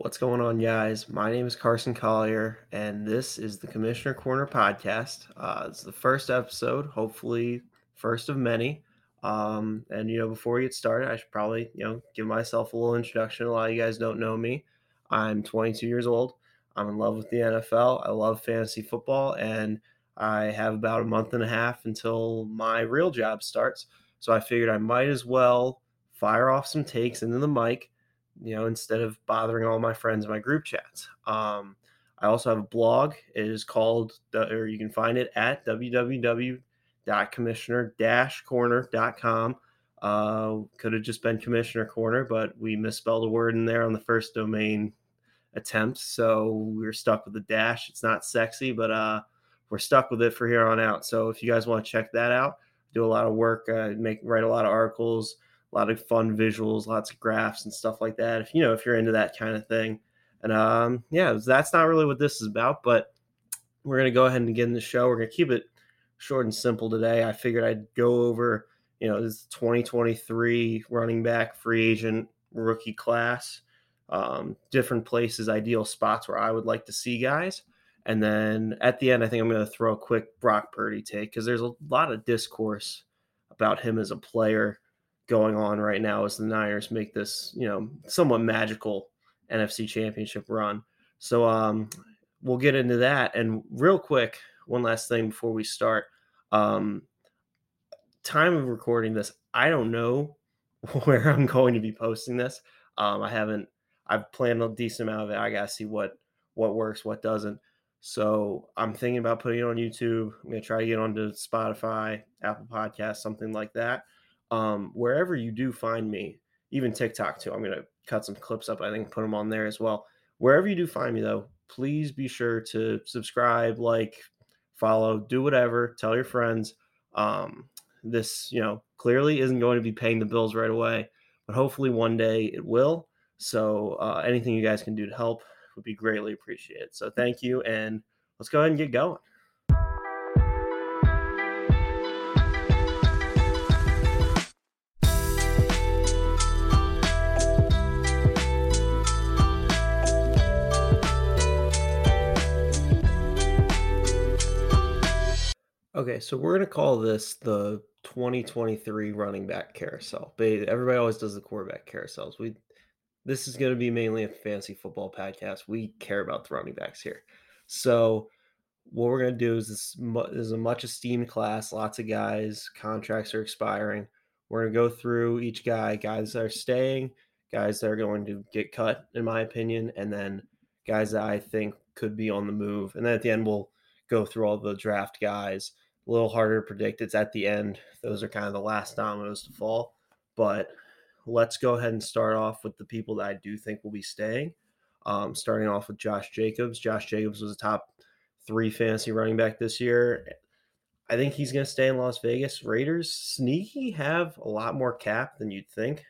What's going on, guys? My name is Carson Collier, and this is the Commissioner Corner podcast. Uh, it's the first episode, hopefully, first of many. Um, and you know, before we get started, I should probably you know give myself a little introduction. A lot of you guys don't know me. I'm 22 years old. I'm in love with the NFL. I love fantasy football, and I have about a month and a half until my real job starts. So I figured I might as well fire off some takes into the mic you know, instead of bothering all my friends in my group chats. Um, I also have a blog. It is called, or you can find it at www.commissioner-corner.com. Uh, could have just been Commissioner Corner, but we misspelled a word in there on the first domain attempt, so we are stuck with the dash. It's not sexy, but uh, we're stuck with it for here on out. So if you guys want to check that out, do a lot of work, uh, make write a lot of articles a lot of fun visuals, lots of graphs and stuff like that. If you know if you're into that kind of thing, and um, yeah, that's not really what this is about, but we're gonna go ahead and get in the show. We're gonna keep it short and simple today. I figured I'd go over you know this 2023 running back free agent rookie class, um, different places, ideal spots where I would like to see guys. And then at the end, I think I'm going to throw a quick Brock Purdy take because there's a lot of discourse about him as a player going on right now as the Niners make this, you know, somewhat magical NFC championship run. So um we'll get into that. And real quick, one last thing before we start. Um time of recording this, I don't know where I'm going to be posting this. Um I haven't I've planned a decent amount of it. I gotta see what what works, what doesn't. So I'm thinking about putting it on YouTube. I'm gonna try to get onto Spotify, Apple Podcast, something like that um, wherever you do find me, even TikTok too. I'm gonna cut some clips up. I think put them on there as well. Wherever you do find me though, please be sure to subscribe, like, follow, do whatever. Tell your friends. Um, this, you know, clearly isn't going to be paying the bills right away, but hopefully one day it will. So uh, anything you guys can do to help would be greatly appreciated. So thank you, and let's go ahead and get going. Okay, so we're going to call this the 2023 running back carousel. Everybody always does the quarterback carousels. We this is going to be mainly a fantasy football podcast. We care about the running backs here. So what we're going to do is this, this is a much esteemed class. Lots of guys, contracts are expiring. We're going to go through each guy, guys that are staying, guys that are going to get cut, in my opinion, and then guys that I think could be on the move. And then at the end, we'll go through all the draft guys a little harder to predict. It's at the end. Those are kind of the last dominoes to fall. But let's go ahead and start off with the people that I do think will be staying. Um, starting off with Josh Jacobs. Josh Jacobs was a top three fantasy running back this year. I think he's going to stay in Las Vegas. Raiders sneaky have a lot more cap than you'd think.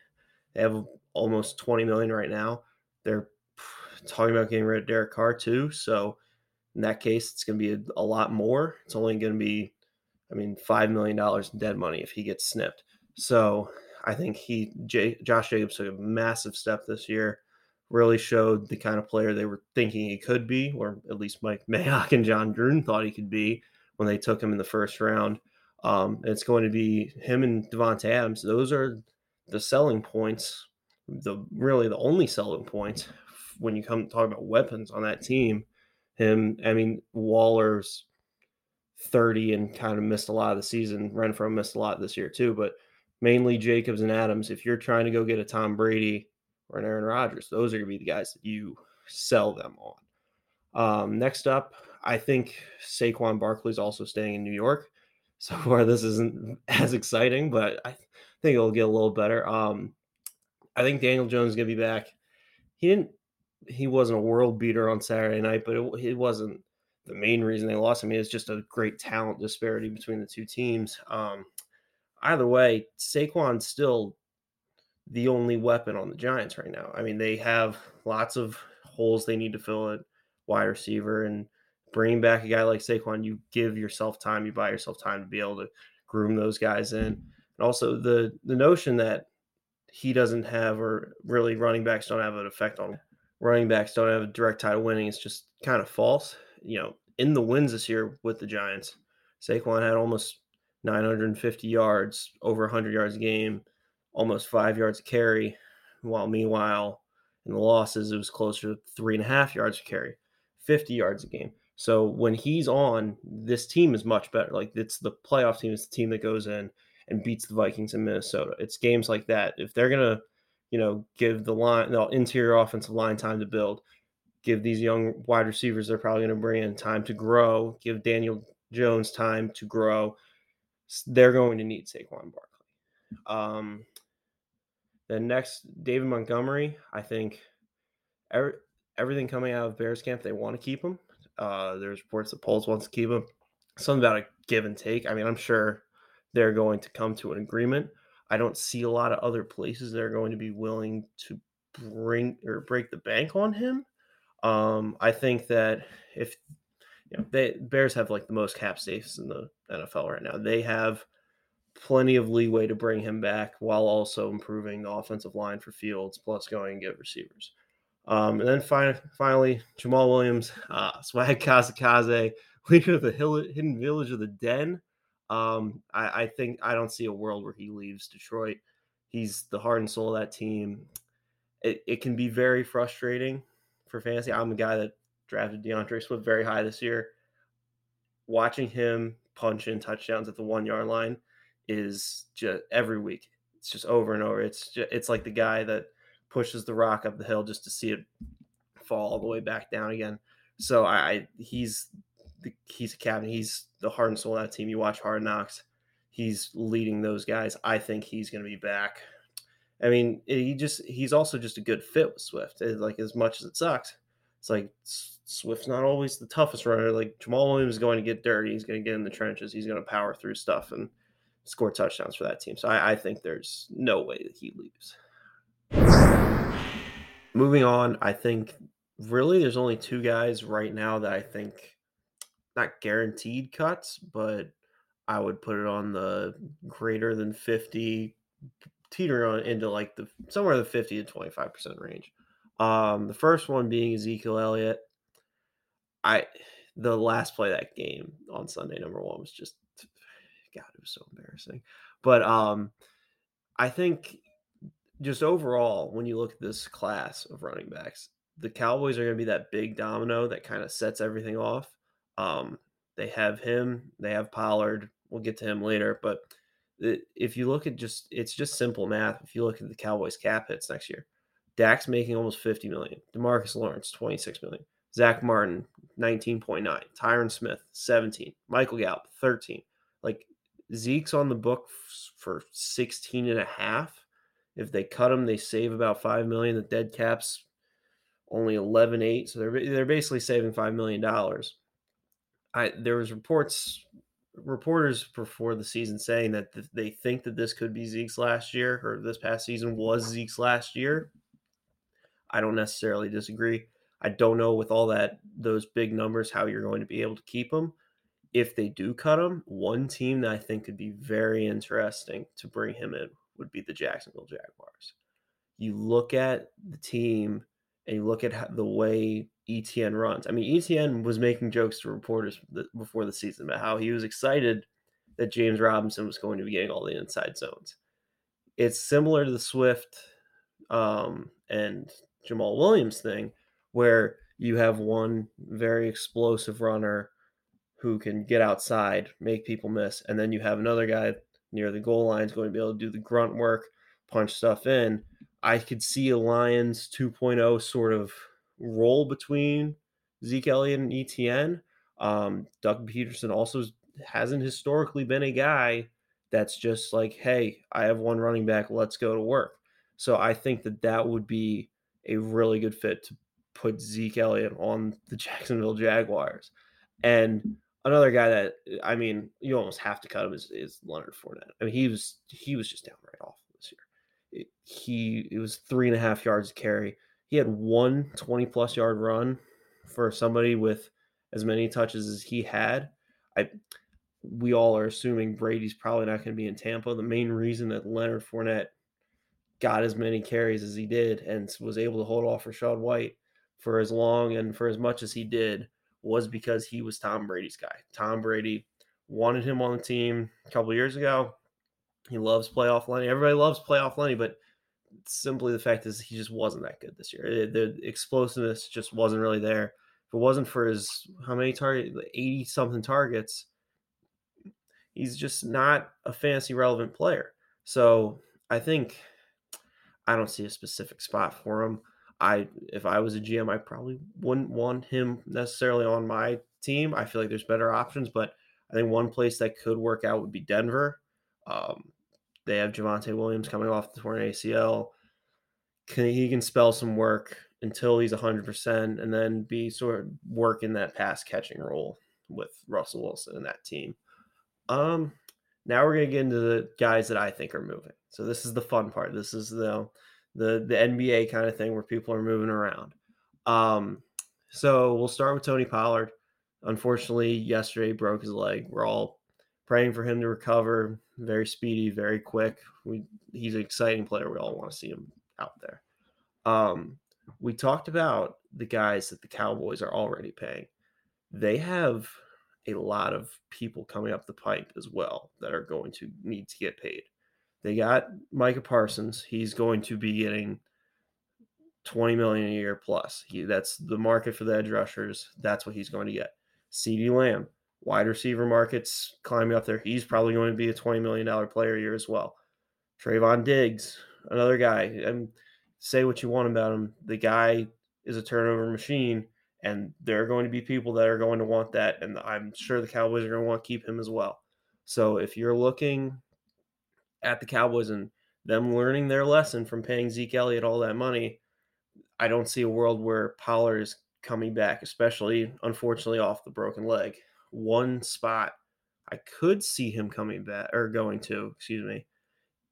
They have almost 20 million right now. They're talking about getting rid of Derek Carr too. So in that case, it's going to be a, a lot more. It's only going to be I mean, $5 million in dead money if he gets snipped. So I think he, J, Josh Jacobs took a massive step this year, really showed the kind of player they were thinking he could be, or at least Mike Mayock and Jon Gruden thought he could be when they took him in the first round. Um, it's going to be him and Davante Adams. Those are the selling points, the really the only selling points when you come talk about weapons on that team. Him, I mean, Waller's 30 and kind of missed a lot of the season. Renfrow missed a lot this year too, but mainly Jacobs and Adams. If you're trying to go get a Tom Brady or an Aaron Rodgers, those are going to be the guys that you sell them on. Um, next up, I think Saquon Barkley is also staying in New York. So far, this isn't as exciting, but I think it'll get a little better. Um, I think Daniel Jones is going to be back. He didn't. He wasn't a world beater on Saturday night, but it, it wasn't the main reason they lost. I mean, it's just a great talent disparity between the two teams. Um, either way, Saquon's still the only weapon on the Giants right now. I mean, they have lots of holes they need to fill at wide receiver, and bringing back a guy like Saquon, you give yourself time, you buy yourself time to be able to groom those guys in. And also the the notion that he doesn't have, or really running backs don't have an effect on running backs don't have a direct tie to winning is just kind of false. You know, in the wins this year with the Giants, Saquon had almost 950 yards, over 100 yards a game, almost five yards a carry. While meanwhile, in the losses, it was closer to three and a half yards a carry, 50 yards a game. So when he's on, this team is much better. Like it's the playoff team, it's the team that goes in and beats the Vikings in Minnesota. It's games like that. If they're gonna, you know, give the line the interior offensive line time to build, give these young wide receivers they're probably gonna bring in time to grow, give Daniel Jones time to grow, they're going to need Saquon Barkley. Um, then next, David Montgomery. I think every, everything coming out of Bears camp, they want to keep him. Uh, there's reports that Poles wants to keep him. Something about a give and take. I mean, I'm sure they're going to come to an agreement. I don't see a lot of other places that are going to be willing to bring or break the bank on him. Um, I think that if you know, they Bears have like the most cap space in the NFL right now. They have plenty of leeway to bring him back while also improving the offensive line for Fields, plus going and get receivers. Um, and then fin- finally, Jamaal Williams, uh, Swag Kazakaze, leader of the hidden village of the Den. Um, I, I, think I don't see a world where he leaves Detroit. He's the heart and soul of that team. It, it can be very frustrating for fantasy. I'm a guy that drafted D'Andre Swift very high this year. Watching him punch in touchdowns at the one yard line is just every week. It's just over and over. It's just, it's like the guy that pushes the rock up the hill just to see it fall all the way back down again. So I, I he's the, he's a captain. He's the heart and soul of that team. You watch Hard Knocks. He's leading those guys. I think he's going to be back. I mean, eh, he just he's also just a good fit with Swift. It, like as much as it sucks, it's like Swift's not always the toughest runner. Like Jamaal Williams is going to get dirty. He's going to get in the trenches. He's going to power through stuff and score touchdowns for that team. So I, I think there's no way that he leaves. Moving on, I think really there's only two guys right now that I think not guaranteed cuts, but I would put it on the greater than 50 teeter on into like the somewhere the 50 to 25% range. Um, the first one being Ezekiel Elliott. I the last play that game on Sunday, number one, was just God, it was so embarrassing. But um, I think just overall, when you look at this class of running backs, the Cowboys are going to be that big domino that kind of sets everything off. Um, they have him, they have Pollard. We'll get to him later, but if you look at just it's just simple math. If you look at the Cowboys cap hits next year, Dak's making almost 50 million. Demarcus Lawrence 26 million. Zack Martin 19.9. Tyron Smith 17. Michael Gallup 13. Like Zeke's on the book for 16 and a half. If they cut him, they save about 5 million. The dead cap's only 11.8. So they're, they're basically saving $5 million. I, there was reports, reporters before the season saying that th- they think that this could be Zeke's last year or this past season was Zeke's last year. I don't necessarily disagree. I don't know with all that, those big numbers, how you're going to be able to keep them if they do cut him, one team that I think could be very interesting to bring him in would be the Jacksonville Jaguars. You look at the team and you look at the way ETN runs. I mean, ETN was making jokes to reporters before the season about how he was excited that James Robinson was going to be getting all the inside zones. It's similar to the Swift um, and Jamaal Williams thing, where you have one very explosive runner who can get outside, make people miss, and then you have another guy near the goal line is going to be able to do the grunt work, punch stuff in. I could see a Lions 2.0 sort of role between Zeke Elliott and ETN. Um, Doug Pederson also hasn't historically been a guy that's just like, hey, I have one running back, let's go to work. So I think that that would be a really good fit to put Zeke Elliott on the Jacksonville Jaguars. And another guy that I mean, you almost have to cut him is, is Leonard Fournette. I mean, he was he was just downright awful this year. It, he it was three and a half yards to carry. He had one 20 plus yard run for somebody with as many touches as he had. I we all are assuming Brady's probably not going to be in Tampa. The main reason that Leonard Fournette got as many carries as he did and was able to hold off Rachaad White for as long and for as much as he did was because he was Tom Brady's guy. Tom Brady wanted him on the team a couple years ago. He loves playoff Lenny. Everybody loves playoff Lenny, but simply the fact is he just wasn't that good this year. The explosiveness just wasn't really there. If it wasn't for his how many target 80 something targets, he's just not a fantasy relevant player. So I think I don't see a specific spot for him. I if I was a GM, I probably wouldn't want him necessarily on my team. I feel like there's better options, but I think one place that could work out would be Denver. Um, they have Javonte Williams coming off the torn ACL. Can, he can spell some work until he's 100% and then be sort of working that pass catching role with Russell Wilson and that team. Um, now we're going to get into the guys that I think are moving. So this is the fun part. This is the the the NBA kind of thing where people are moving around. Um, so we'll start with Tony Pollard. Unfortunately, yesterday broke his leg. We're all praying for him to recover. Very speedy, very quick. We he's an exciting player. We all want to see him out there. Um, we talked about the guys that the Cowboys are already paying. They have a lot of people coming up the pipe as well that are going to need to get paid. They got Micah Parsons. He's going to be getting 20 million a year plus. He, that's the market for the edge rushers. That's what he's going to get. CeeDee Lamb, wide receiver markets climbing up there. He's probably going to be a $20 million player year as well. Trevon Diggs, another guy. And say what you want about him. The guy is a turnover machine, and there are going to be people that are going to want that. And I'm sure the Cowboys are going to want to keep him as well. So if you're looking at the Cowboys and them learning their lesson from paying Zeke Elliott all that money, I don't see a world where Pollard is coming back, especially unfortunately off the broken leg. One spot I could see him coming back or going to, excuse me,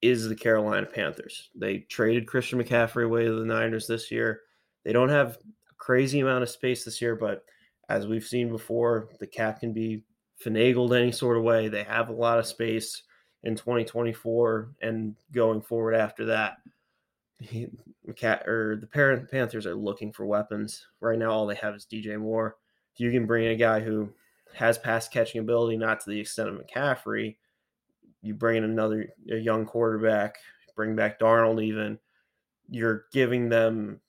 is the Carolina Panthers. They traded Christian McCaffrey away to the Niners this year. They don't have a crazy amount of space this year, but as we've seen before, the cap can be finagled any sort of way. They have a lot of space in 2024 and going forward after that. He, or the parent Panthers are looking for weapons right now. All they have is DJ Moore. If you can bring in a guy who has pass catching ability, not to the extent of McCaffrey, you bring in another a young quarterback, bring back Darnold. Even you're giving them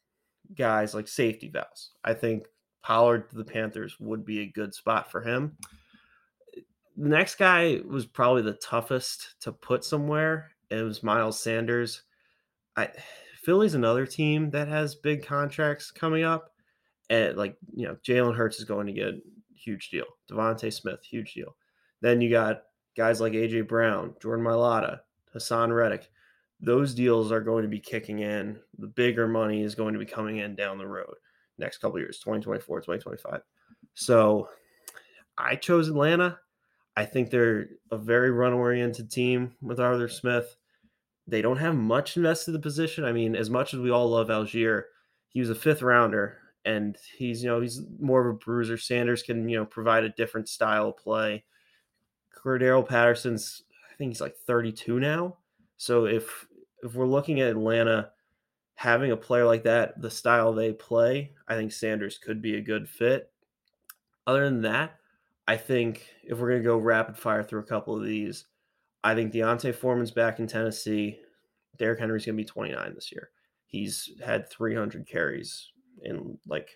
guys like safety valves. I think Pollard to the Panthers would be a good spot for him the next guy was probably the toughest to put somewhere. It was Miles Sanders. I Philly's another team that has big contracts coming up. And like, you know, Jalen Hurts is going to get huge deal. DeVonta Smith, huge deal. Then you got guys like AJ Brown, Jordan Mailata, Haason Reddick. Those deals are going to be kicking in. The bigger money is going to be coming in down the road next couple years, 2024, 2025. So I chose Atlanta I think they're a very run oriented team with Arthur Smith. They don't have much invested in the position. I mean, as much as we all love Allgeier, he was a fifth rounder and he's, you know, he's more of a bruiser. Sanders can, you know, provide a different style of play. Cordarrelle Patterson's, I think he's like 32 now. So if if we're looking at Atlanta having a player like that, the style they play, I think Sanders could be a good fit. Other than that, I think if we're going to go rapid fire through a couple of these, I think D'Onta Foreman's back in Tennessee. Derrick Henry's going to be 29 this year. He's had 300 carries in like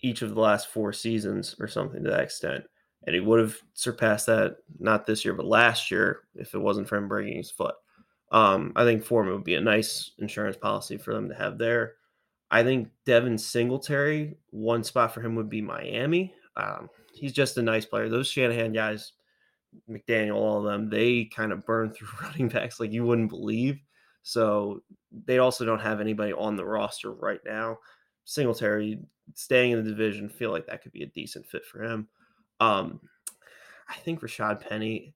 each of the last four seasons or something to that extent. And he would have surpassed that not this year, but last year if it wasn't for him breaking his foot. Um, I think Foreman would be a nice insurance policy for them to have there. I think Devin Singletary, one spot for him would be Miami. Um, he's just a nice player. Those Shanahan guys, McDaniel, all of them, they kind of burn through running backs like you wouldn't believe. So they also don't have anybody on the roster right now. Singletary staying in the division, feel like that could be a decent fit for him. Um, I think Rashad Penny,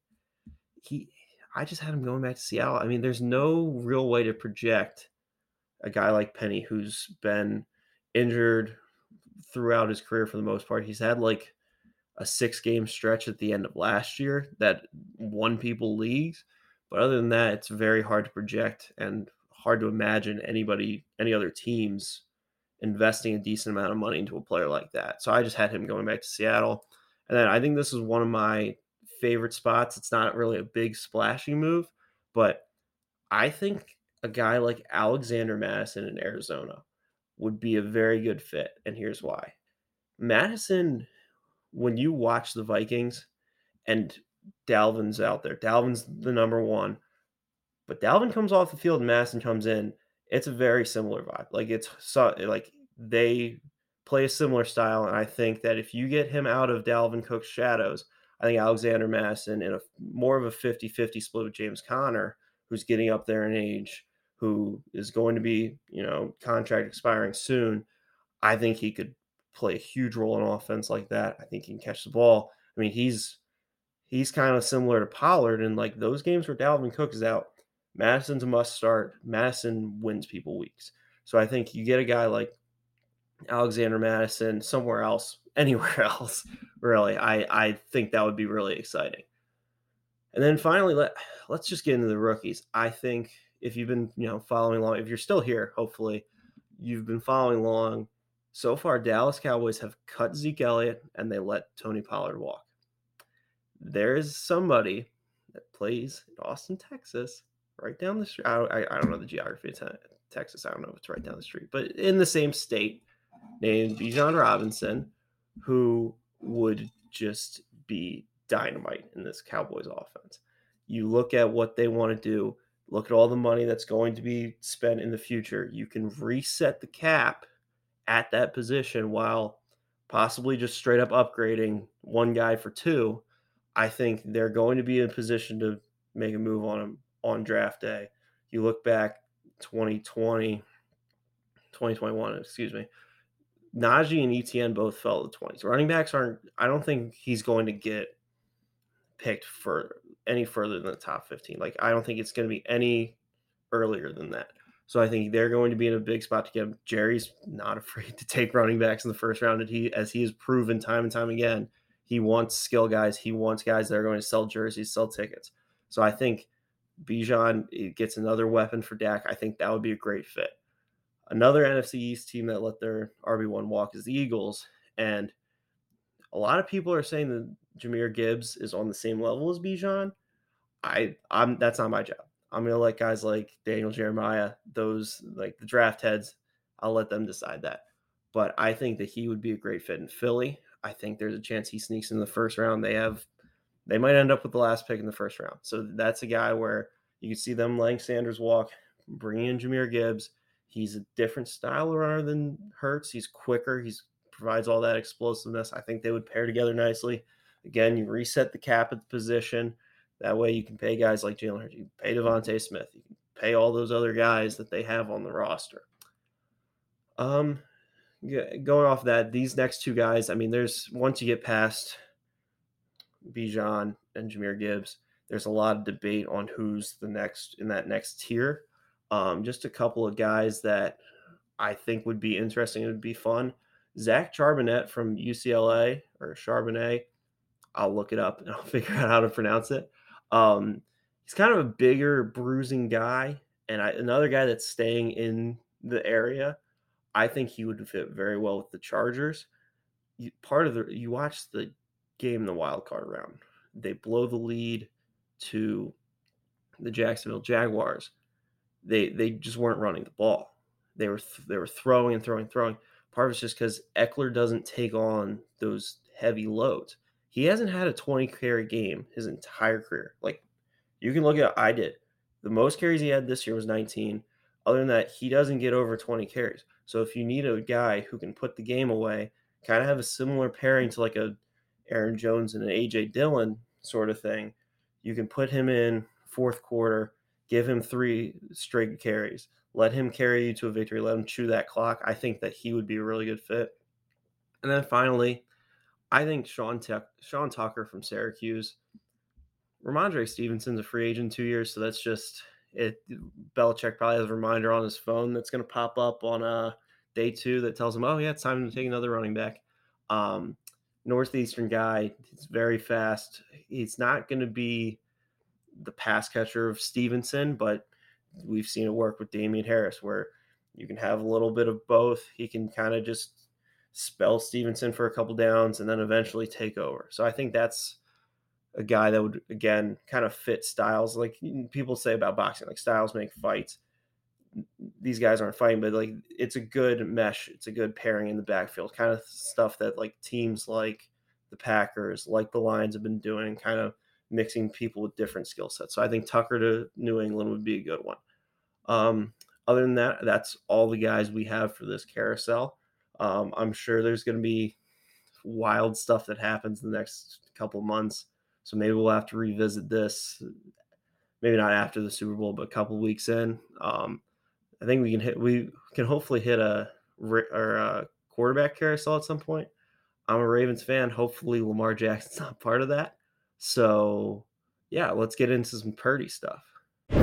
he, I just had him going back to Seattle. I mean, there's no real way to project a guy like Penny who's been injured throughout his career for the most part. He's had like a six game stretch at the end of last year that won people leagues. But other than that, it's very hard to project and hard to imagine anybody, any other teams investing a decent amount of money into a player like that. So I just had him going back to Seattle. And then I think this is one of my favorite spots. It's not really a big splashy move, but I think a guy like Alexander Mattison in Arizona would be a very good fit. And here's why Mattison, when you watch the Vikings and Dalvin's out there, Dalvin's the number one, but Dalvin comes off the field and comes in. It's a very similar vibe. Like it's so like they play a similar style. And I think that if you get him out of Dalvin Cook's shadows, I think Alexander Mattison in a more of a 50 50 split with James Conner, who's getting up there in age, who is going to be, you know, contract expiring soon. I think he could play a huge role in offense like that. I think he can catch the ball. I mean, he's he's kind of similar to Pollard And like those games where Dalvin Cook is out. Mattison's a must start. Mattison wins people weeks. So I think you get a guy like Alexander Mattison somewhere else, anywhere else, really. I, I think that would be really exciting. And then finally, let, let's just get into the rookies. I think if you've been, you know, following along, if you're still here, hopefully you've been following along. So far, Dallas Cowboys have cut Zeke Elliott and they let Tony Pollard walk. There is somebody that plays in Austin, Texas, right down the street. I, I, I don't know the geography of Texas. I don't know if it's right down the street, but in the same state named Bijan Robinson, who would just be dynamite in this Cowboys offense. You look at what they want to do, look at all the money that's going to be spent in the future. You can reset the cap at that position while possibly just straight up upgrading one guy for two. I think they're going to be in a position to make a move on him on draft day. You look back 2020, 2021, excuse me, Najee and Etienne both fell to the 20s. Running backs aren't, I don't think he's going to get picked for any further than the top 15. Like, I don't think it's going to be any earlier than that. So I think they're going to be in a big spot to get him. Jerry's not afraid to take running backs in the first round, and he, as he has proven time and time again, he wants skill guys. He wants guys that are going to sell jerseys, sell tickets. So I think Bijan gets another weapon for Dak. I think that would be a great fit. Another NFC East team that let their RB1 walk is the Eagles. And a lot of people are saying that Jahmyr Gibbs is on the same level as Bijan. I I'm that's not my job. I'm gonna let guys like Daniel Jeremiah, those like the draft heads, I'll let them decide that. But I think that he would be a great fit in Philly. I think there's a chance he sneaks in the first round. They have they might end up with the last pick in the first round. So that's a guy where you can see them letting Sanders walk, bringing in Jahmyr Gibbs. He's a different style of runner than Hurts. He's quicker. He's provides all that explosiveness. I think they would pair together nicely. Again, you reset the cap at the position. That way you can pay guys like Jalen Hurts. You can pay DeVonta Smith. You can pay all those other guys that they have on the roster. Um, going off that, these next two guys, I mean, there's once you get past Bijan and Jahmyr Gibbs, there's a lot of debate on who's the next in that next tier. Um, just a couple of guys that I think would be interesting. It would be fun. Zach Charbonnet from UCLA or Charbonnet. I'll look it up and I'll figure out how to pronounce it. Um, he's kind of a bigger, bruising guy, and I, another guy that's staying in the area. I think he would fit very well with the Chargers. You, part of the you watch the game in the wild card round. They blow the lead to the Jacksonville Jaguars. They they just weren't running the ball. They were th- they were throwing and throwing and throwing. Part of it's just because Ekeler doesn't take on those heavy loads. He hasn't had a 20 carry game his entire career. Like you can look at I did. The most carries he had this year was 19. Other than that, he doesn't get over 20 carries. So if you need a guy who can put the game away, kind of have a similar pairing to like a Aaron Jones and an AJ Dillon sort of thing, you can put him in fourth quarter, give him three straight carries, let him carry you to a victory, let him chew that clock. I think that he would be a really good fit. And then finally, I think Sean, Te- Sean Tucker from Syracuse. Rhamondre Stevenson's a free agent two years, so that's just it. Belichick probably has a reminder on his phone that's going to pop up on uh, day two that tells him, "Oh yeah, it's time to take another running back." Um, northeastern guy. He's very fast. He's not going to be the pass catcher of Stevenson, but we've seen it work with Damien Harris, where You can have a little bit of both. He can kind of just spell Stevenson for a couple downs and then eventually take over. So I think that's a guy that would again kind of fit styles like people say about boxing like styles make fights. These guys aren't fighting but like it's a good mesh it's a good pairing in the backfield kind of stuff that like teams like the packers like the lions have been doing kind of mixing people with different skill sets. So i think tucker to new england would be a good one. Um, other than that that's all the guys we have for this carousel. Um, i'm sure there's going to be wild stuff that happens in the next couple months so maybe we'll have to revisit this, maybe not after the Super Bowl, but a couple weeks in. Um, I think we can hit, we can hopefully hit a or a quarterback carousel at some point. I'm a Ravens fan. Hopefully Lamar Jackson's not part of that. So yeah, let's get into some Purdy stuff. All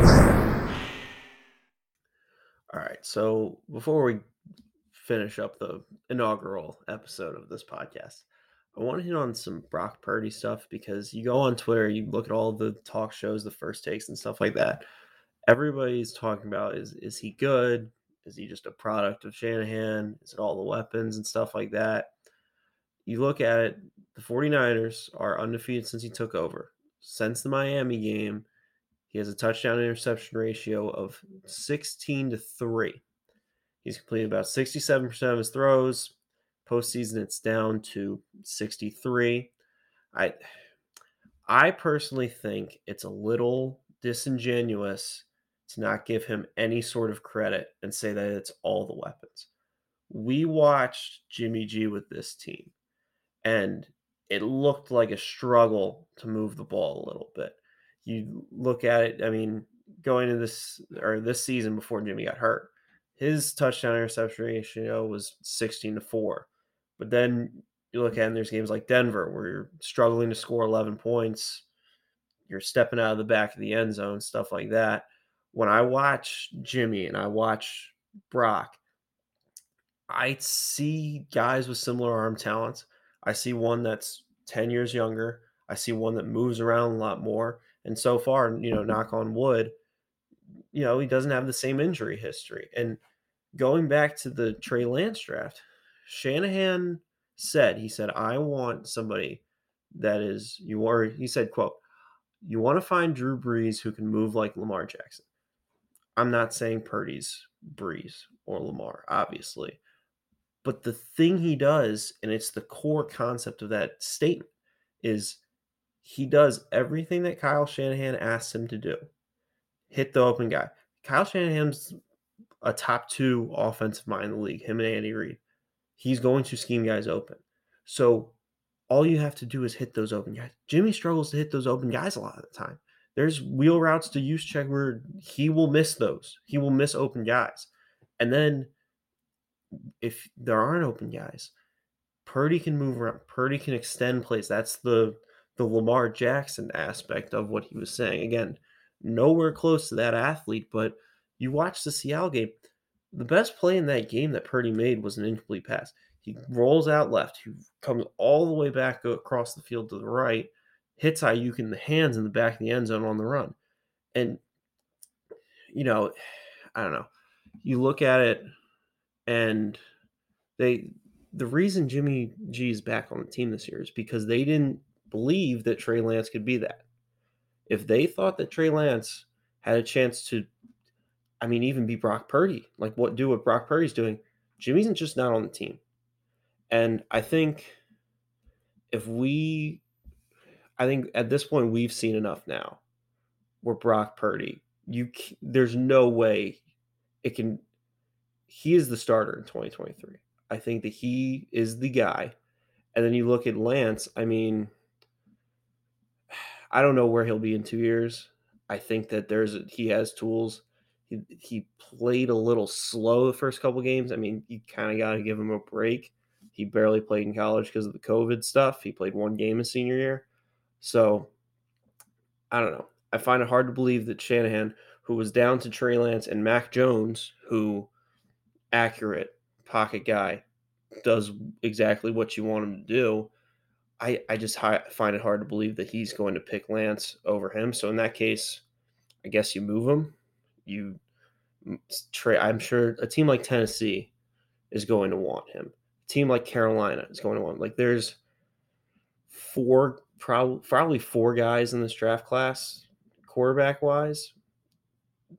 right. So before we finish up the inaugural episode of this podcast, I want to hit on some Brock Purdy stuff because you go on Twitter, you look at all the talk shows, the first takes and stuff like that. Everybody's talking about is is he good? Is he just a product of Shanahan? Is it all the weapons and stuff like that? You look at it, the 49ers are undefeated since he took over. Since the Miami game, he has a touchdown interception ratio of 16 to 3. He's completed about 67% of his throws, Postseason, it's down to 63. I I personally think it's a little disingenuous to not give him any sort of credit and say that it's all the weapons. We watched Jimmy G with this team, and it looked like a struggle to move the ball a little bit. You look at it, I mean, going into this or this season before Jimmy got hurt, his touchdown interception ratio was 16 to 4. But then you look at and there's games like Denver where you're struggling to score 11 points, you're stepping out of the back of the end zone, stuff like that. When I watch Jimmy and I watch Brock, I see guys with similar arm talents. I see one that's 10 years younger. I see one that moves around a lot more. And so far, you know, knock on wood, you know, he doesn't have the same injury history. And going back to the Trey Lance draft, Shanahan said, he said, I want somebody that is you are he said, quote, you want to find Drew Brees who can move like Lamar Jackson. I'm not saying Purdy's Brees or Lamar, obviously. But the thing he does, and it's the core concept of that statement, is he does everything that Kyle Shanahan asks him to do. Hit the open guy. Kyle Shanahan's a top two offensive mind in the league, him and Andy Reid he's going to scheme guys open. So all you have to do is hit those open guys. Jimmy struggles to hit those open guys a lot of the time. There's wheel routes to use check where he will miss those. He will miss open guys. And then if there aren't open guys, Purdy can move around. Purdy can extend plays. That's the the Lamar Jackson aspect of what he was saying. Again, nowhere close to that athlete, but you watch the Seattle game the best play in that game that Purdy made was an incomplete pass. He rolls out left, he comes all the way back across the field to the right, hits Aiyuk in the hands in the back of the end zone on the run. And, you know, I don't know. You look at it and they, the reason Jimmy G is back on the team this year is because they didn't believe that Trey Lance could be that. If they thought that Trey Lance had a chance to I mean, even be Brock Purdy. Like, what do what Brock Purdy's doing? Jimmy's just not on the team. And I think if we, I think at this point we've seen enough now. Where Brock Purdy, you there's no way it can. He is the starter in 2023. I think that he is the guy. And then you look at Lance. I mean, I don't know where he'll be in two years. I think that there's he has tools he, he played a little slow the first couple games. I mean, you kind of got to give him a break. He barely played in college because of the COVID stuff. He played one game his senior year. So I don't know. I find it hard to believe that Shanahan, who was down to Trey Lance and Mac Jones, who accurate pocket guy, does exactly what you want him to do. I, I just find it hard to believe that he's going to pick Lance over him. So in that case, I guess you move him you mm, Trey, I'm sure a team like Tennessee is going to want him. A team like Carolina is going to want. Like there's four probably probably four guys in this draft class, quarterback wise.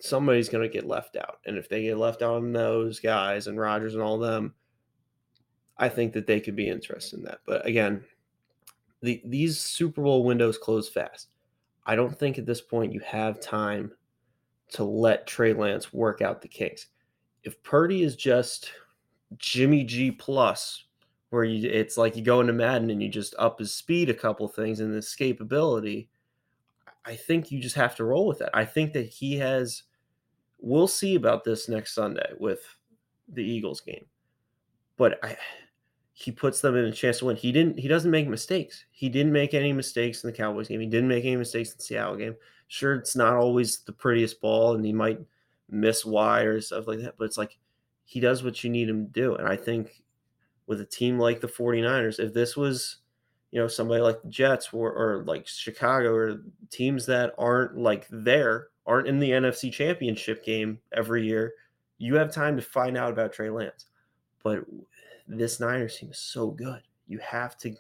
Somebody's going to get left out, and if they get left out on those guys and Rodgers and all them, I think that they could be interested in that. But again, the these Super Bowl windows close fast. I don't think at this point you have time to let Trey Lance work out the kinks. If Purdy is just Jimmy G plus, where you it's like you go into Madden and you just up his speed a couple things and the escapability, I think you just have to roll with that. I think that he has we'll see about this next Sunday with the Eagles game. But I he puts them in a chance to win. He didn't. He doesn't make mistakes. He didn't make any mistakes in the Cowboys game. He didn't make any mistakes in the Seattle game. Sure, it's not always the prettiest ball, and he might miss wide or stuff like that. But it's like he does what you need him to do. And I think with a team like the 49ers, if this was, you know, somebody like the Jets or, or like Chicago or teams that aren't like there, aren't in the NFC Championship game every year, you have time to find out about Trey Lance. But this Niners team is so good. You have to,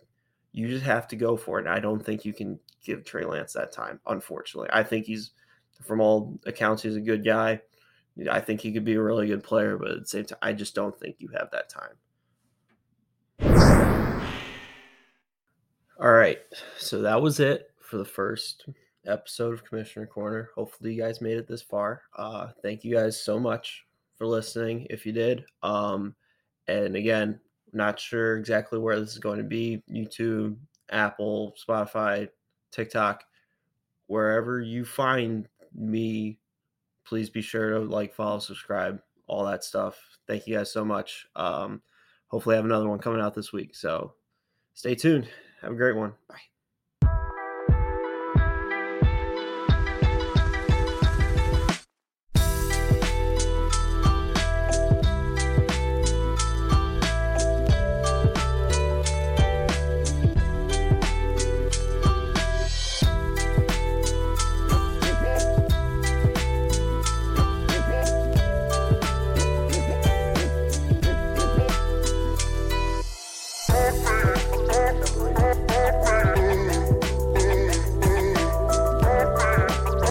you just have to go for it. I don't think you can give Trey Lance that time. Unfortunately, I think he's, from all accounts, he's a good guy. I think he could be a really good player, but at the same time, I just don't think you have that time. All right, so that was it for the first episode of Commissioner Corner. Hopefully, you guys made it this far. Uh, thank you guys so much for listening. If you did, um, and again, not sure exactly where this is going to be YouTube, Apple, Spotify, TikTok, wherever you find me, please be sure to like, follow, subscribe, all that stuff. Thank you guys so much. Um, hopefully, I have another one coming out this week. So stay tuned. Have a great one. Bye.